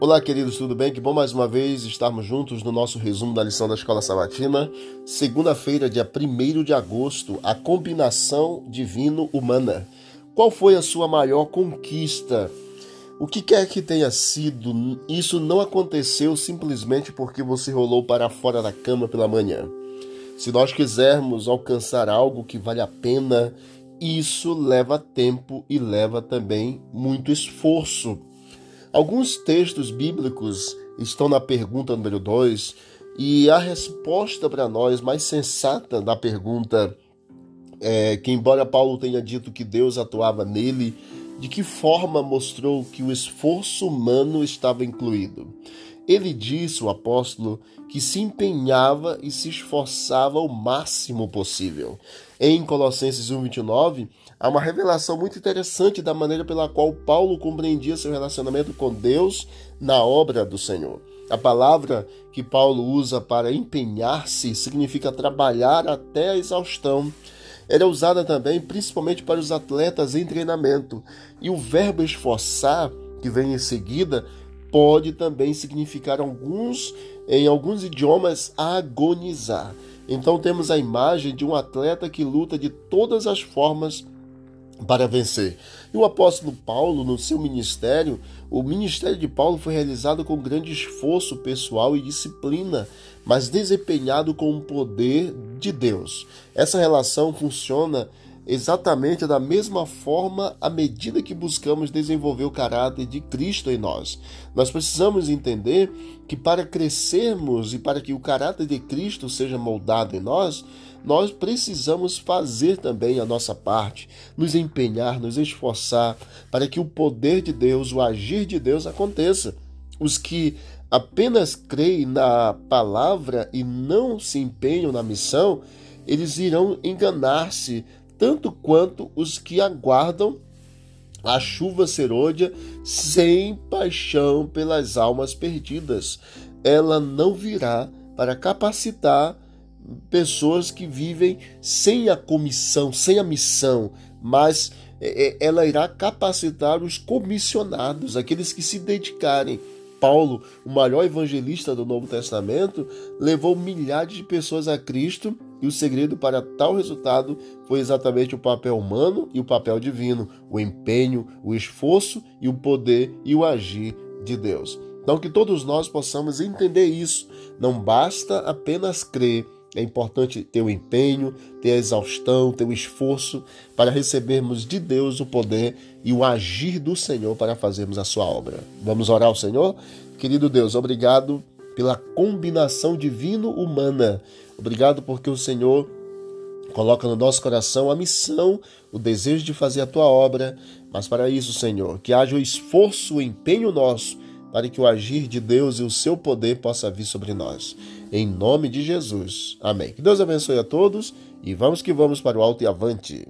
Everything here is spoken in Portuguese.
Olá, queridos, tudo bem? Que bom mais uma vez estarmos juntos no nosso resumo da lição da Escola Sabatina. Segunda-feira, dia 1 de agosto, a combinação divino-humana. Qual foi a sua maior conquista? O que quer que tenha sido, isso não aconteceu simplesmente porque você rolou para fora da cama pela manhã. Se nós quisermos alcançar algo que vale a pena, isso leva tempo e leva também muito esforço. Alguns textos bíblicos estão na pergunta número 2 e a resposta para nós mais sensata da pergunta é que, embora Paulo tenha dito que Deus atuava nele, de que forma mostrou que o esforço humano estava incluído? Ele disse, o apóstolo, que se empenhava e se esforçava o máximo possível. Em Colossenses 1,29, há uma revelação muito interessante da maneira pela qual Paulo compreendia seu relacionamento com Deus na obra do Senhor. A palavra que Paulo usa para empenhar-se significa trabalhar até a exaustão. Era usada também principalmente para os atletas em treinamento. E o verbo esforçar, que vem em seguida, pode também significar alguns em alguns idiomas agonizar. Então temos a imagem de um atleta que luta de todas as formas para vencer. E o apóstolo Paulo, no seu ministério, o ministério de Paulo foi realizado com grande esforço pessoal e disciplina, mas desempenhado com o poder de Deus. Essa relação funciona exatamente da mesma forma à medida que buscamos desenvolver o caráter de Cristo em nós. Nós precisamos entender que para crescermos e para que o caráter de Cristo seja moldado em nós, nós precisamos fazer também a nossa parte, nos empenhar, nos esforçar para que o poder de Deus, o agir de Deus aconteça. Os que apenas creem na palavra e não se empenham na missão, eles irão enganar-se tanto quanto os que aguardam a chuva serôdia sem paixão pelas almas perdidas. Ela não virá para capacitar pessoas que vivem sem a comissão, sem a missão, mas é, é, ela irá capacitar os comissionados, aqueles que se dedicarem Paulo, o maior evangelista do Novo Testamento, levou milhares de pessoas a Cristo e o segredo para tal resultado foi exatamente o papel humano e o papel divino, o empenho, o esforço e o poder e o agir de Deus. Então, que todos nós possamos entender isso. Não basta apenas crer, é importante ter o empenho, ter a exaustão, ter o esforço para recebermos de Deus o poder e o agir do Senhor para fazermos a sua obra. Vamos orar ao Senhor? Querido Deus, obrigado pela combinação divino-humana. Obrigado porque o Senhor coloca no nosso coração a missão, o desejo de fazer a tua obra, mas para isso, Senhor, que haja o esforço, o empenho nosso para que o agir de Deus e o seu poder possa vir sobre nós. Em nome de Jesus. Amém. Que Deus abençoe a todos e vamos que vamos para o alto e avante.